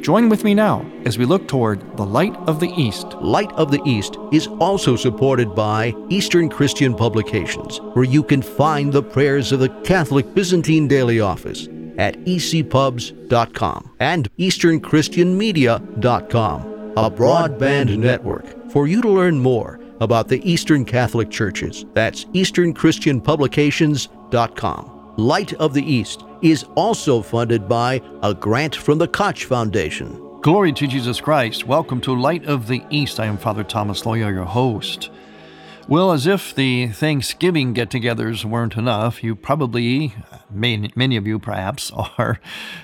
Join with me now as we look toward the Light of the East. Light of the East is also supported by Eastern Christian Publications, where you can find the prayers of the Catholic Byzantine Daily Office at ecpubs.com and easternchristianmedia.com, a broadband network for you to learn more about the Eastern Catholic Churches. That's easternchristianpublications.com. Light of the East is also funded by a grant from the Koch Foundation. Glory to Jesus Christ. Welcome to Light of the East. I am Father Thomas Loya, your host. Well, as if the Thanksgiving get togethers weren't enough, you probably, many, many of you perhaps, are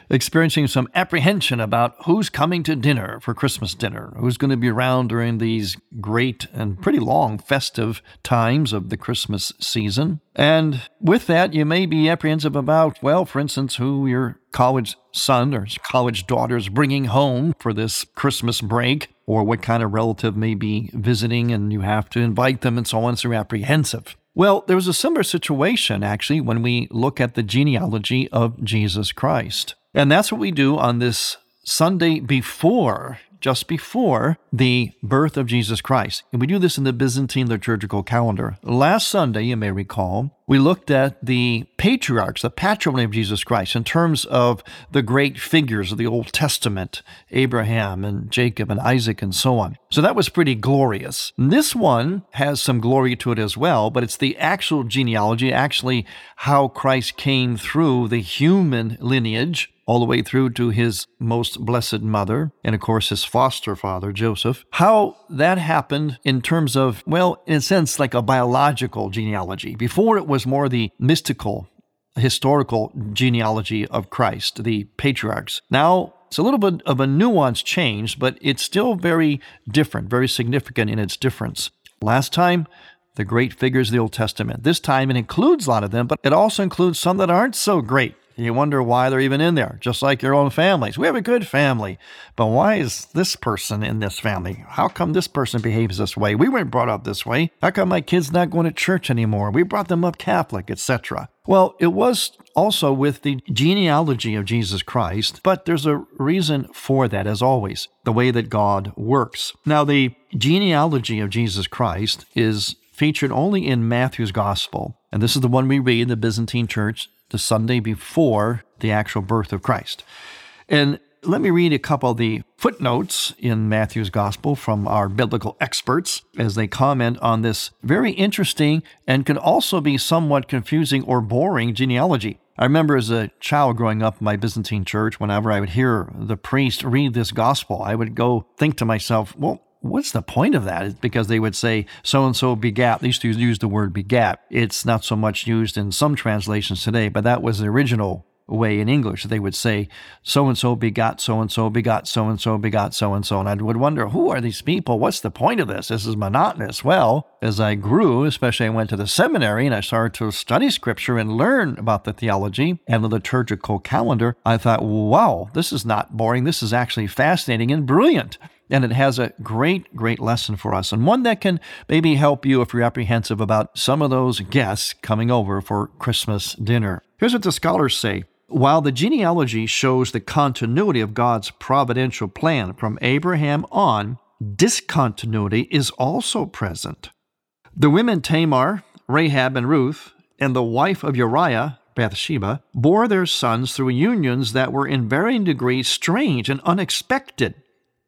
experiencing some apprehension about who's coming to dinner for Christmas dinner, who's going to be around during these great and pretty long festive times of the Christmas season. And with that, you may be apprehensive about, well, for instance, who your college son or college daughter is bringing home for this Christmas break or what kind of relative may be visiting and you have to invite them and so on, so you're apprehensive. Well, there was a similar situation actually when we look at the genealogy of Jesus Christ. And that's what we do on this Sunday before just before the birth of Jesus Christ. And we do this in the Byzantine liturgical calendar. Last Sunday, you may recall, we looked at the patriarchs, the patrimony of Jesus Christ, in terms of the great figures of the Old Testament Abraham and Jacob and Isaac and so on. So that was pretty glorious. This one has some glory to it as well, but it's the actual genealogy, actually, how Christ came through the human lineage all the way through to his most blessed mother, and of course his foster father, Joseph. How that happened in terms of, well, in a sense, like a biological genealogy. Before it was more the mystical, historical genealogy of Christ, the patriarchs. Now it's a little bit of a nuance change, but it's still very different, very significant in its difference. Last time, the great figures of the Old Testament. This time it includes a lot of them, but it also includes some that aren't so great. You wonder why they're even in there, just like your own families. We have a good family, but why is this person in this family? How come this person behaves this way? We weren't brought up this way. How come my kid's not going to church anymore? We brought them up Catholic, etc. Well, it was also with the genealogy of Jesus Christ, but there's a reason for that, as always, the way that God works. Now, the genealogy of Jesus Christ is featured only in Matthew's Gospel, and this is the one we read in the Byzantine Church the Sunday before the actual birth of Christ. And let me read a couple of the footnotes in Matthew's Gospel from our biblical experts as they comment on this very interesting and can also be somewhat confusing or boring genealogy. I remember as a child growing up in my Byzantine church, whenever I would hear the priest read this gospel, I would go think to myself, well, what's the point of that? Because they would say so and so begat. They used to use the word begat. It's not so much used in some translations today, but that was the original way in English. They would say so and so begot so and so begot so and so begot so and so. And I would wonder, who are these people? What's the point of this? This is monotonous. Well, as I grew, especially I went to the seminary and I started to study scripture and learn about the theology and the liturgical calendar, I thought, wow, this is not boring. This is actually fascinating and brilliant. And it has a great, great lesson for us, and one that can maybe help you if you're apprehensive about some of those guests coming over for Christmas dinner. Here's what the scholars say while the genealogy shows the continuity of God's providential plan from Abraham on, discontinuity is also present. The women Tamar, Rahab, and Ruth, and the wife of Uriah, Bathsheba, bore their sons through unions that were in varying degrees strange and unexpected.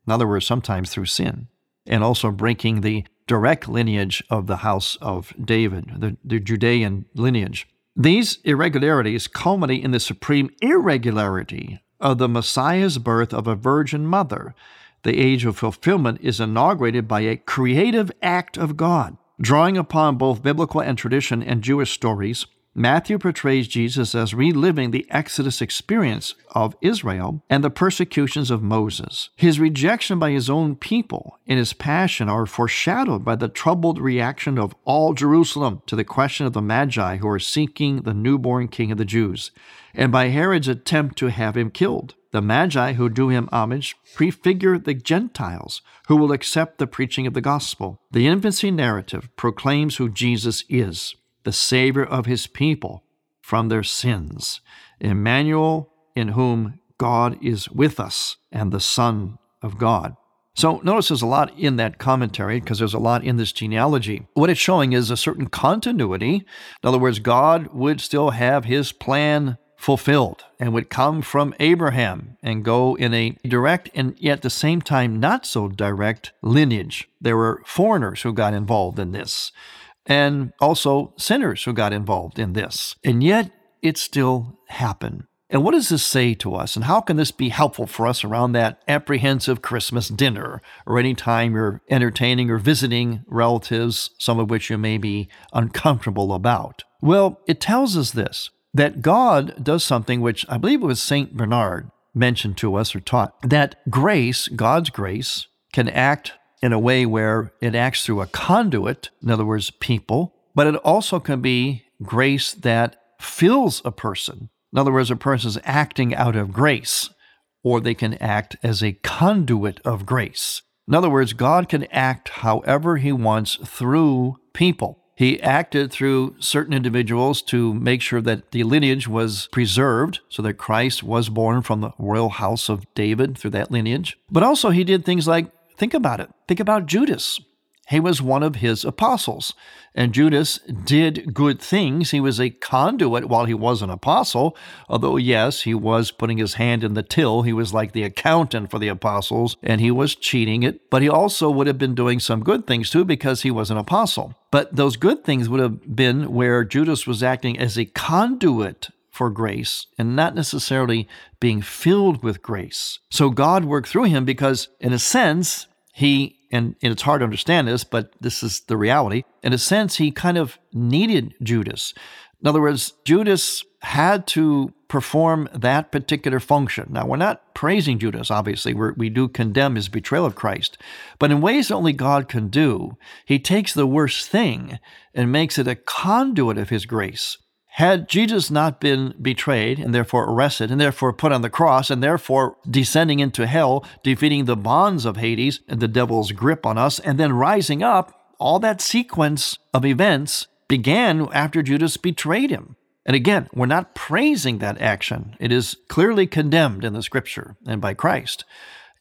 In other words, sometimes through sin, and also breaking the direct lineage of the house of David, the, the Judean lineage. These irregularities culminate in the supreme irregularity of the Messiah's birth of a virgin mother. The age of fulfillment is inaugurated by a creative act of God. Drawing upon both biblical and tradition and Jewish stories, Matthew portrays Jesus as reliving the Exodus experience of Israel and the persecutions of Moses. His rejection by his own people and his passion are foreshadowed by the troubled reaction of all Jerusalem to the question of the Magi who are seeking the newborn king of the Jews, and by Herod's attempt to have him killed. The Magi who do him homage prefigure the Gentiles who will accept the preaching of the gospel. The infancy narrative proclaims who Jesus is the Savior of his people from their sins. Emmanuel, in whom God is with us, and the Son of God. So notice there's a lot in that commentary because there's a lot in this genealogy. What it's showing is a certain continuity. In other words, God would still have his plan fulfilled and would come from Abraham and go in a direct and yet at the same time not so direct lineage. There were foreigners who got involved in this and also sinners who got involved in this. And yet it still happened. And what does this say to us? And how can this be helpful for us around that apprehensive Christmas dinner or any time you're entertaining or visiting relatives, some of which you may be uncomfortable about? Well, it tells us this that God does something which I believe it was St. Bernard mentioned to us or taught that grace, God's grace, can act in a way where it acts through a conduit, in other words, people, but it also can be grace that fills a person. In other words, a person is acting out of grace, or they can act as a conduit of grace. In other words, God can act however He wants through people. He acted through certain individuals to make sure that the lineage was preserved, so that Christ was born from the royal house of David through that lineage. But also, he did things like Think about it. Think about Judas. He was one of his apostles, and Judas did good things. He was a conduit while he was an apostle, although, yes, he was putting his hand in the till. He was like the accountant for the apostles, and he was cheating it. But he also would have been doing some good things too because he was an apostle. But those good things would have been where Judas was acting as a conduit for grace and not necessarily being filled with grace. So God worked through him because, in a sense, he, and, and, it's hard to understand this, but this is the reality. In a sense, he kind of needed Judas. In other words, Judas had to perform that particular function. Now, we're not praising Judas, obviously. We're, we do condemn his betrayal of Christ. But in ways only God can do, he takes the worst thing and makes it a conduit of his grace. Had Jesus not been betrayed and therefore arrested and therefore put on the cross and therefore descending into hell, defeating the bonds of Hades and the devil's grip on us, and then rising up, all that sequence of events began after Judas betrayed him. And again, we're not praising that action. It is clearly condemned in the scripture and by Christ.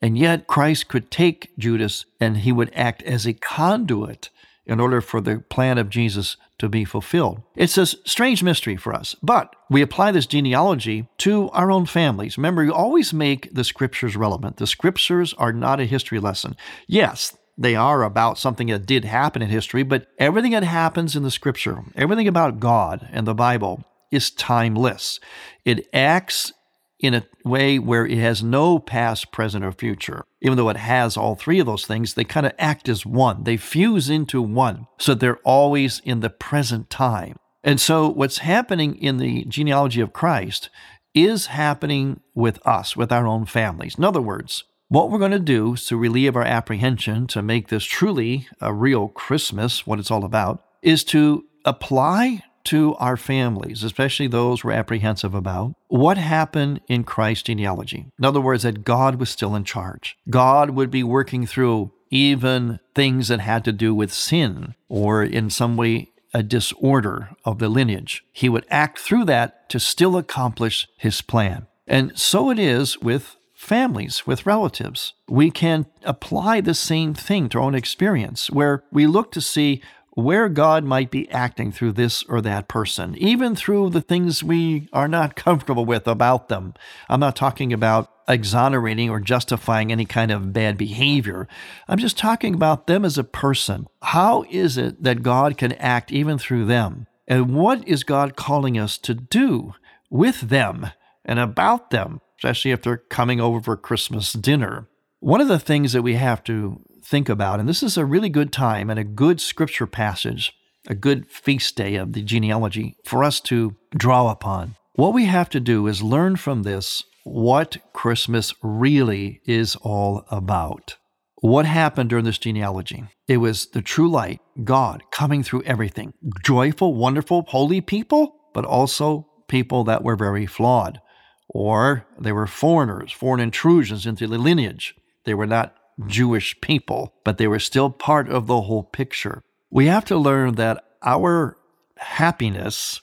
And yet, Christ could take Judas and he would act as a conduit in order for the plan of Jesus to be fulfilled. It's a strange mystery for us, but we apply this genealogy to our own families. Remember, you always make the scriptures relevant. The scriptures are not a history lesson. Yes, they are about something that did happen in history, but everything that happens in the scripture, everything about God and the Bible, is timeless. It acts in a way where it has no past, present, or future. Even though it has all three of those things, they kind of act as one. They fuse into one. So they're always in the present time. And so what's happening in the genealogy of Christ is happening with us, with our own families. In other words, what we're going to do to relieve our apprehension, to make this truly a real Christmas, what it's all about, is to apply to our families, especially those we're apprehensive about, what happened in Christ's genealogy. In other words, that God was still in charge. God would be working through even things that had to do with sin or in some way a disorder of the lineage. He would act through that to still accomplish his plan. And so it is with families, with relatives. We can apply the same thing to our own experience, where we look to see where God might be acting through this or that person, even through the things we are not comfortable with about them. I'm not talking about exonerating or justifying any kind of bad behavior. I'm just talking about them as a person. How is it that God can act even through them? And what is God calling us to do with them and about them, especially if they're coming over for Christmas dinner? One of the things that we have to think about, and this is a really good time and a good scripture passage, a good feast day of the genealogy for us to draw upon. What we have to do is learn from this what Christmas really is all about. What happened during this genealogy? It was the true light, God coming through everything. Joyful, wonderful, holy people, but also people that were very flawed. Or they were foreigners, foreign intrusions into the lineage. They were not Jewish people, but they were still part of the whole picture. We have to learn that our happiness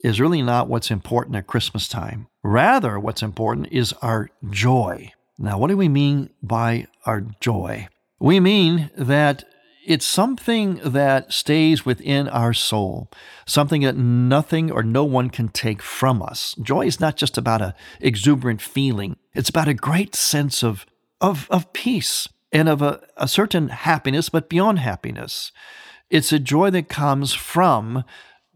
is really not what's important at Christmas time. Rather, what's important is our joy. Now, what do we mean by our joy? We mean that it's something that stays within our soul, something that nothing or no one can take from us. Joy is not just about an exuberant feeling, it's about a great sense of of, of peace and of a, a certain happiness, but beyond happiness. It's a joy that comes from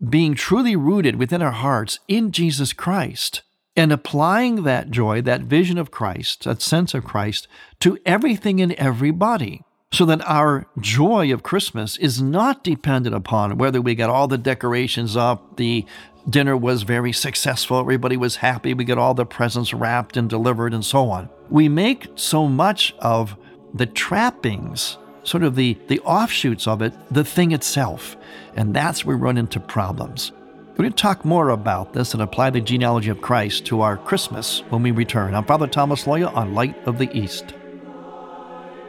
being truly rooted within our hearts in Jesus Christ and applying that joy, that vision of Christ, that sense of Christ to everything and everybody. So that our joy of Christmas is not dependent upon whether we got all the decorations up, the dinner was very successful, everybody was happy, we got all the presents wrapped and delivered, and so on. We make so much of the trappings, sort of the, the offshoots of it, the thing itself. And that's where we run into problems. We're going to talk more about this and apply the genealogy of Christ to our Christmas when we return. I'm Father Thomas Loya on Light of the East.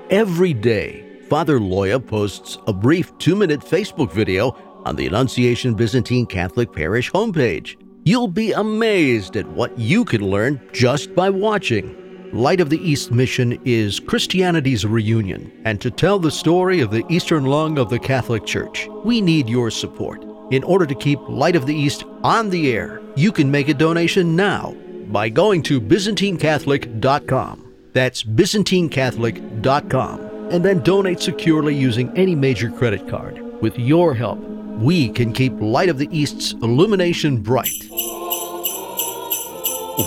Every day, Father Loya posts a brief two minute Facebook video on the Annunciation Byzantine Catholic Parish homepage. You'll be amazed at what you can learn just by watching. Light of the East mission is Christianity's reunion, and to tell the story of the Eastern lung of the Catholic Church, we need your support. In order to keep Light of the East on the air, you can make a donation now by going to ByzantineCatholic.com. That's ByzantineCatholic.com, and then donate securely using any major credit card. With your help, we can keep Light of the East's illumination bright.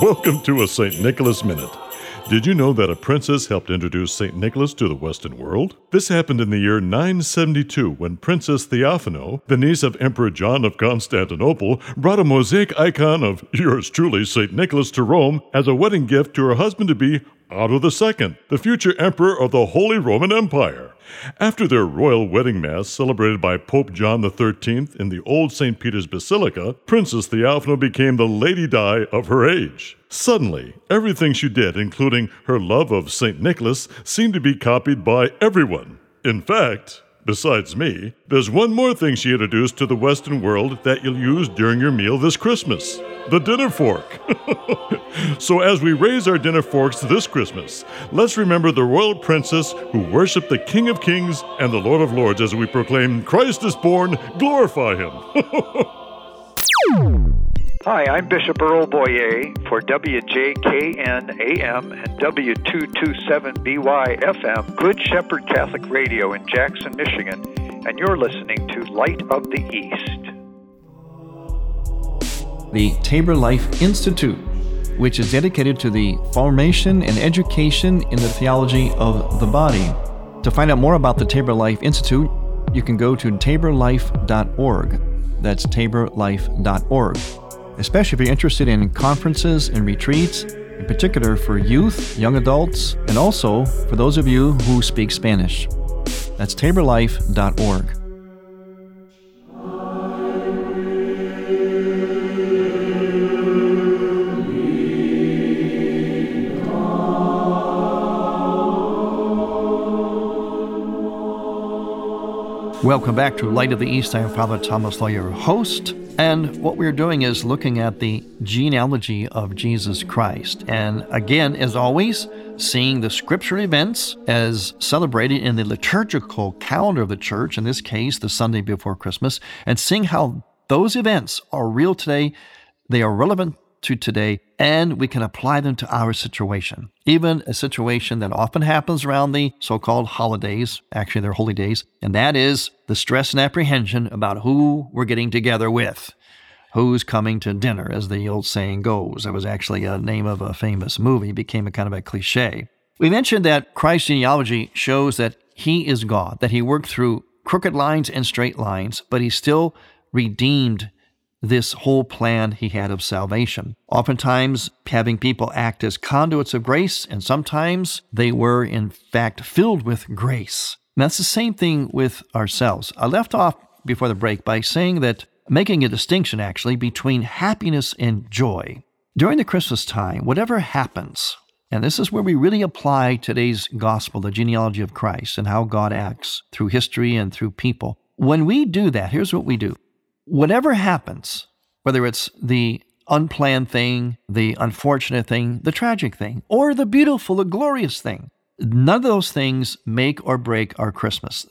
Welcome to a St. Nicholas Minute. Did you know that a princess helped introduce St. Nicholas to the Western world? This happened in the year 972 when Princess Theophano, the niece of Emperor John of Constantinople, brought a mosaic icon of yours truly, St. Nicholas, to Rome as a wedding gift to her husband to be Otto II, the future emperor of the Holy Roman Empire. After their royal wedding mass celebrated by Pope John XIII in the Old St. Peter's Basilica, Princess Theophano became the Lady Di of her age. Suddenly, everything she did, including her love of St. Nicholas, seemed to be copied by everyone. In fact, Besides me, there's one more thing she introduced to the Western world that you'll use during your meal this Christmas the dinner fork. so, as we raise our dinner forks this Christmas, let's remember the royal princess who worshiped the King of Kings and the Lord of Lords as we proclaim Christ is born, glorify him. Hi, I'm Bishop Earl Boyea for WJKN AM and W227BY FM, Good Shepherd Catholic Radio in Jackson, Michigan, and you're listening to Light of the East. The Tabor Life Institute, which is dedicated to the formation and education in the theology of the body. To find out more about the Tabor Life Institute, you can go to taborlife.org. That's taborlife.org especially if you're interested in conferences and retreats, in particular for youth, young adults, and also for those of you who speak Spanish. That's taborlife.org. Welcome back to Light of the East. I am Father Thomas Loya, your host. And what we're doing is looking at the genealogy of Jesus Christ. And again, as always, seeing the scripture events as celebrated in the liturgical calendar of the church, in this case, the Sunday before Christmas, and seeing how those events are real today, they are relevant to today, and we can apply them to our situation. Even a situation that often happens around the so called holidays, actually, they're holy days, and that is the stress and apprehension about who we're getting together with. Who's coming to dinner, as the old saying goes. It was actually a name of a famous movie, became a kind of a cliche. We mentioned that Christ's genealogy shows that he is God, that he worked through crooked lines and straight lines, but he still redeemed this whole plan he had of salvation. Oftentimes, having people act as conduits of grace, and sometimes they were, in fact, filled with grace. And that's the same thing with ourselves. I left off before the break by saying that making a distinction actually between happiness and joy. During the Christmas time, whatever happens, and this is where we really apply today's gospel, the genealogy of Christ, and how God acts through history and through people. When we do that, here's what we do whatever happens, whether it's the unplanned thing, the unfortunate thing, the tragic thing, or the beautiful, the glorious thing, none of those things make or break our Christmas.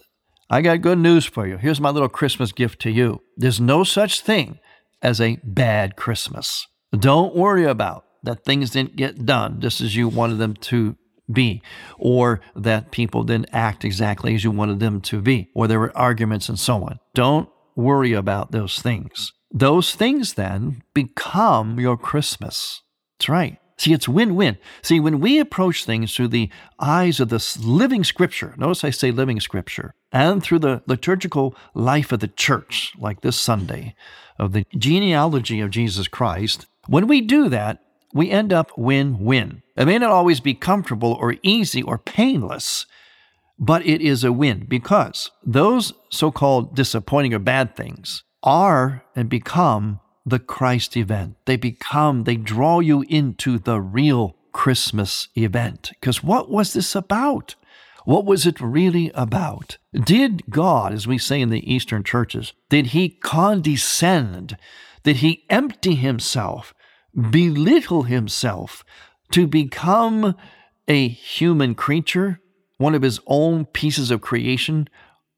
I got good news for you. Here's my little Christmas gift to you. There's no such thing as a bad Christmas. Don't worry about that things didn't get done just as you wanted them to be, or that people didn't act exactly as you wanted them to be, or there were arguments and so on. Don't worry about those things. Those things then become your Christmas. That's right. See, it's win win. See, when we approach things through the eyes of this living scripture, notice I say living scripture, and through the liturgical life of the church, like this Sunday, of the genealogy of Jesus Christ, when we do that, we end up win win. It may not always be comfortable or easy or painless, but it is a win because those so called disappointing or bad things are and become the Christ event. They become, they draw you into the real Christmas event. Because what was this about? What was it really about? Did God, as we say in the Eastern churches, did he condescend? Did he empty himself, belittle himself to become a human creature, one of his own pieces of creation,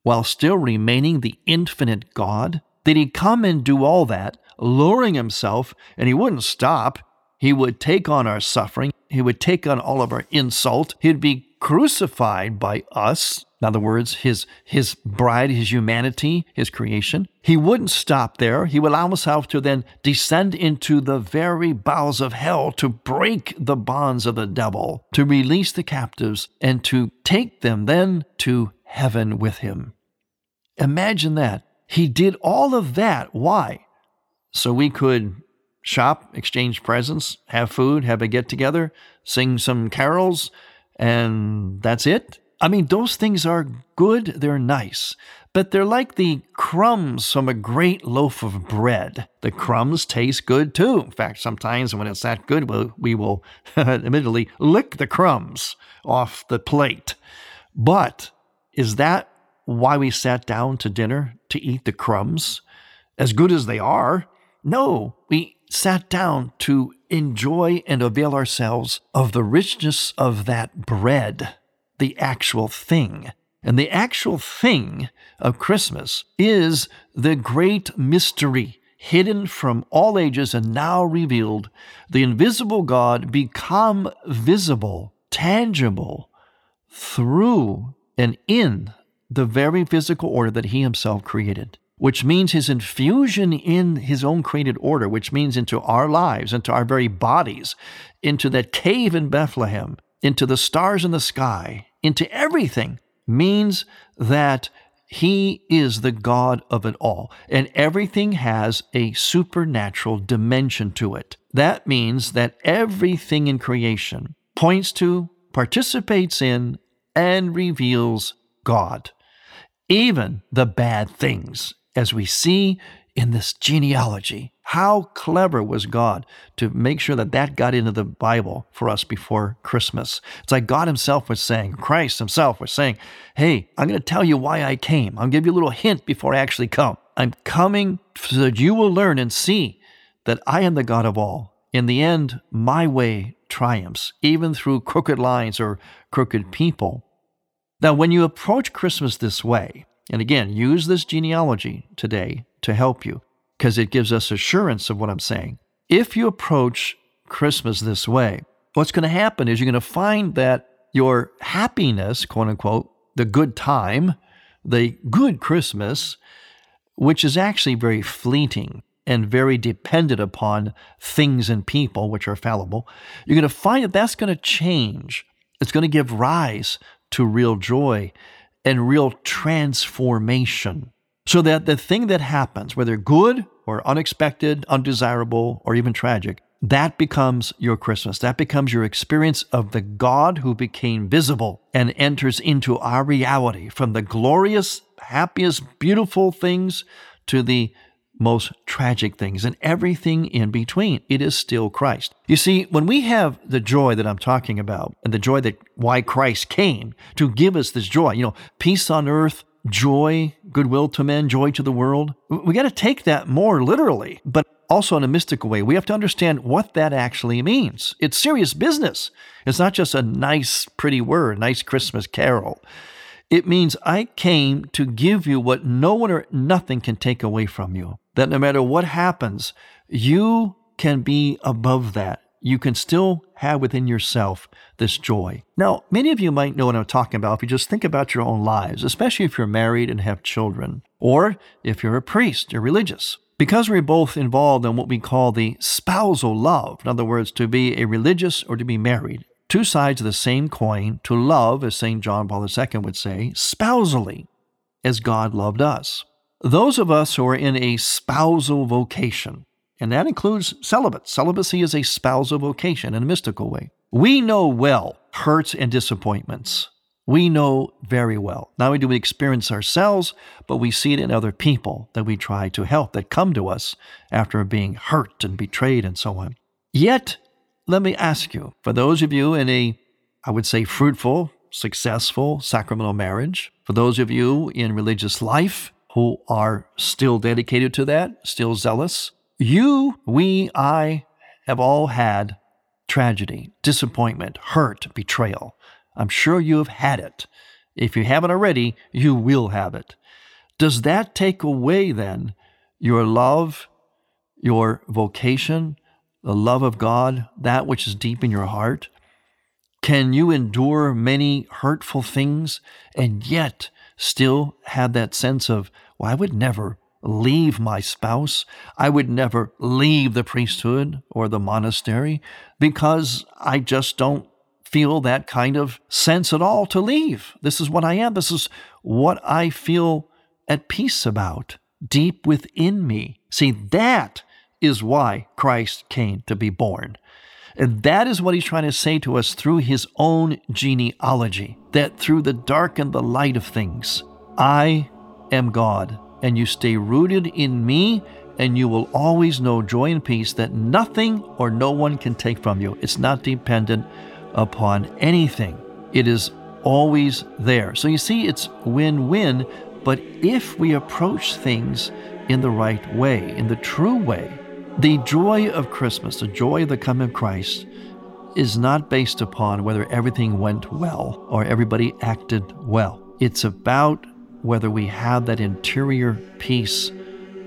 while still remaining the infinite God? Did he come and do all that lowering himself, and he wouldn't stop. He would take on our suffering. He would take on all of our insult. He'd be crucified by us. In other words, his, his bride, his humanity, his creation. He wouldn't stop there. He would allow himself to then descend into the very bowels of hell to break the bonds of the devil, to release the captives, and to take them then to heaven with him. Imagine that. He did all of that. Why? so we could shop, exchange presents, have food, have a get together, sing some carols, and that's it. I mean, those things are good, they're nice, but they're like the crumbs from a great loaf of bread. The crumbs taste good too. In fact, sometimes when it's that good, we will admittedly lick the crumbs off the plate. But is that why we sat down to dinner to eat the crumbs? As good as they are, no, we sat down to enjoy and avail ourselves of the richness of that bread, the actual thing. And the actual thing of Christmas is the great mystery hidden from all ages and now revealed, the invisible God become visible, tangible through and in the very physical order that he himself created which means his infusion in his own created order, which means into our lives, into our very bodies, into that cave in Bethlehem, into the stars in the sky, into everything, means that he is the God of it all, and everything has a supernatural dimension to it. That means that everything in creation points to, participates in, and reveals God. Even the bad things as we see in this genealogy. How clever was God to make sure that that got into the Bible for us before Christmas? It's like God Himself was saying, Christ Himself was saying, Hey, I'm going to tell you why I came. I'll give you a little hint before I actually come. I'm coming so that you will learn and see that I am the God of all in the end, my way triumphs, even through crooked lines or crooked people. Now, when you approach Christmas this way, and again, use this genealogy today to help you, because it gives us assurance of what I'm saying. If you approach Christmas this way, what's going to happen is you're going to find that your happiness, quote unquote, the good time, the good Christmas, which is actually very fleeting and very dependent upon things and people, which are fallible, you're going to find that that's going to change. It's going to give rise to real joy and real transformation. So that the thing that happens, whether good or unexpected, undesirable, or even tragic, that becomes your Christmas. That becomes your experience of the God who became visible and enters into our reality from the glorious, happiest, beautiful things to the most tragic things and everything in between. It is still Christ. You see, when we have the joy that I'm talking about and the joy that why Christ came to give us this joy, you know, peace on earth, joy, goodwill to men, joy to the world, we got to take that more literally. But also in a mystical way. We have to understand what that actually means. It's serious business. It's not just a nice, pretty word, nice Christmas carol. It means I came to give you what no one or nothing can take away from you. That no matter what happens, you can be above that. You can still have within yourself this joy. Now, many of you might know what I'm talking about if you just think about your own lives, especially if you're married and have children, or if you're a priest, you're religious. Because we're both involved in what we call the spousal love, in other words, to be a religious or to be married, two sides of the same coin, to love, as St. John Paul II would say, spousally, as God loved us. Those of us who are in a spousal vocation, and that includes celibate. Celibacy is a spousal vocation in a mystical way. We know well hurts and disappointments we know very well. Not only do we experience ourselves, but we see it in other people that we try to help that come to us after being hurt and betrayed and so on. Yet, let me ask you, for those of you in a, I would say, fruitful, successful sacramental marriage, for those of you in religious life who are still dedicated to that, still zealous, you, we, I have all had tragedy, disappointment, hurt, betrayal. I'm sure you have had it. If you haven't already, you will have it. Does that take away then your love, your vocation, the love of God, that which is deep in your heart? Can you endure many hurtful things and yet still have that sense of, well, I would never leave my spouse. I would never leave the priesthood or the monastery because I just don't feel that kind of sense at all to leave. This is what I am. This is what I feel at peace about deep within me. See, that is why Christ came to be born. And that is what he's trying to say to us through his own genealogy that through the dark and the light of things, I am God, and you stay rooted in me, and you will always know joy and peace that nothing or no one can take from you. It's not dependent upon anything. It is always there. So you see, it's win win, but if we approach things in the right way, in the true way, the joy of Christmas, the joy of the coming of Christ, is not based upon whether everything went well or everybody acted well. It's about whether we have that interior peace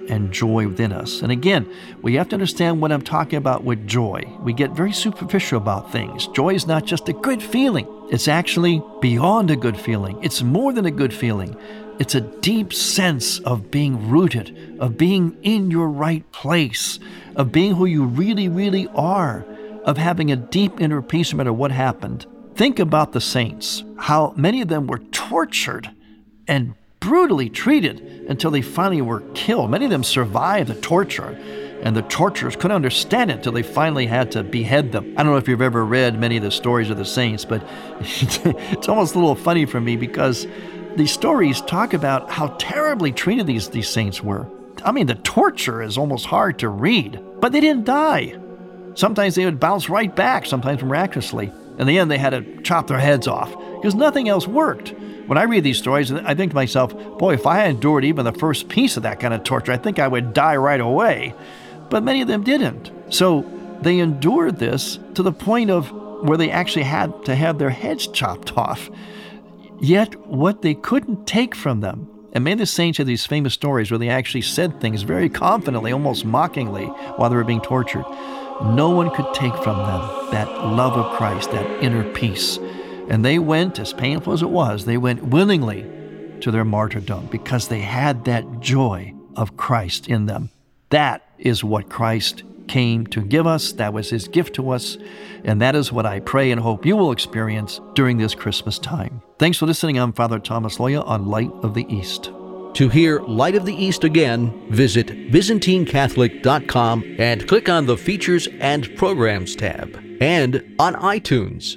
and joy within us. And again, we have to understand what I'm talking about with joy. We get very superficial about things. Joy is not just a good feeling, it's actually beyond a good feeling, it's more than a good feeling. It's a deep sense of being rooted, of being in your right place, of being who you really, really are, of having a deep inner peace no matter what happened. Think about the saints, how many of them were tortured and brutally treated until they finally were killed. Many of them survived the torture, and the torturers couldn't understand it until they finally had to behead them. I don't know if you've ever read many of the stories of the saints, but it's almost a little funny for me because these stories talk about how terribly treated these, these saints were. I mean, the torture is almost hard to read, but they didn't die. Sometimes they would bounce right back, sometimes miraculously. In the end, they had to chop their heads off because nothing else worked. When I read these stories, I think to myself, boy, if I endured even the first piece of that kind of torture, I think I would die right away. But many of them didn't. So they endured this to the point of where they actually had to have their heads chopped off. Yet, what they couldn't take from them, and many of the saints have these famous stories where they actually said things very confidently, almost mockingly, while they were being tortured. No one could take from them that love of Christ, that inner peace. And they went, as painful as it was, they went willingly to their martyrdom because they had that joy of Christ in them. That is what Christ came to give us. That was his gift to us. And that is what I pray and hope you will experience during this Christmas time. Thanks for listening. I'm Father Thomas Loya on Light of the East. To hear Light of the East again, visit ByzantineCatholic.com and click on the Features and Programs tab. And on iTunes.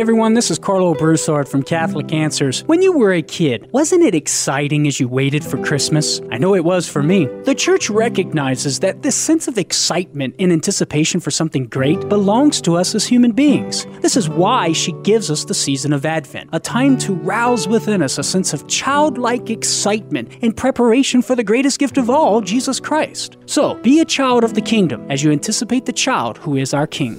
Everyone, this is Karlo Broussard from Catholic Answers. When you were a kid, wasn't it exciting as you waited for Christmas? I know it was for me. The church recognizes that this sense of excitement in anticipation for something great belongs to us as human beings. This is why she gives us the season of Advent, a time to rouse within us a sense of childlike excitement in preparation for the greatest gift of all, Jesus Christ. So, be a child of the kingdom as you anticipate the child who is our King.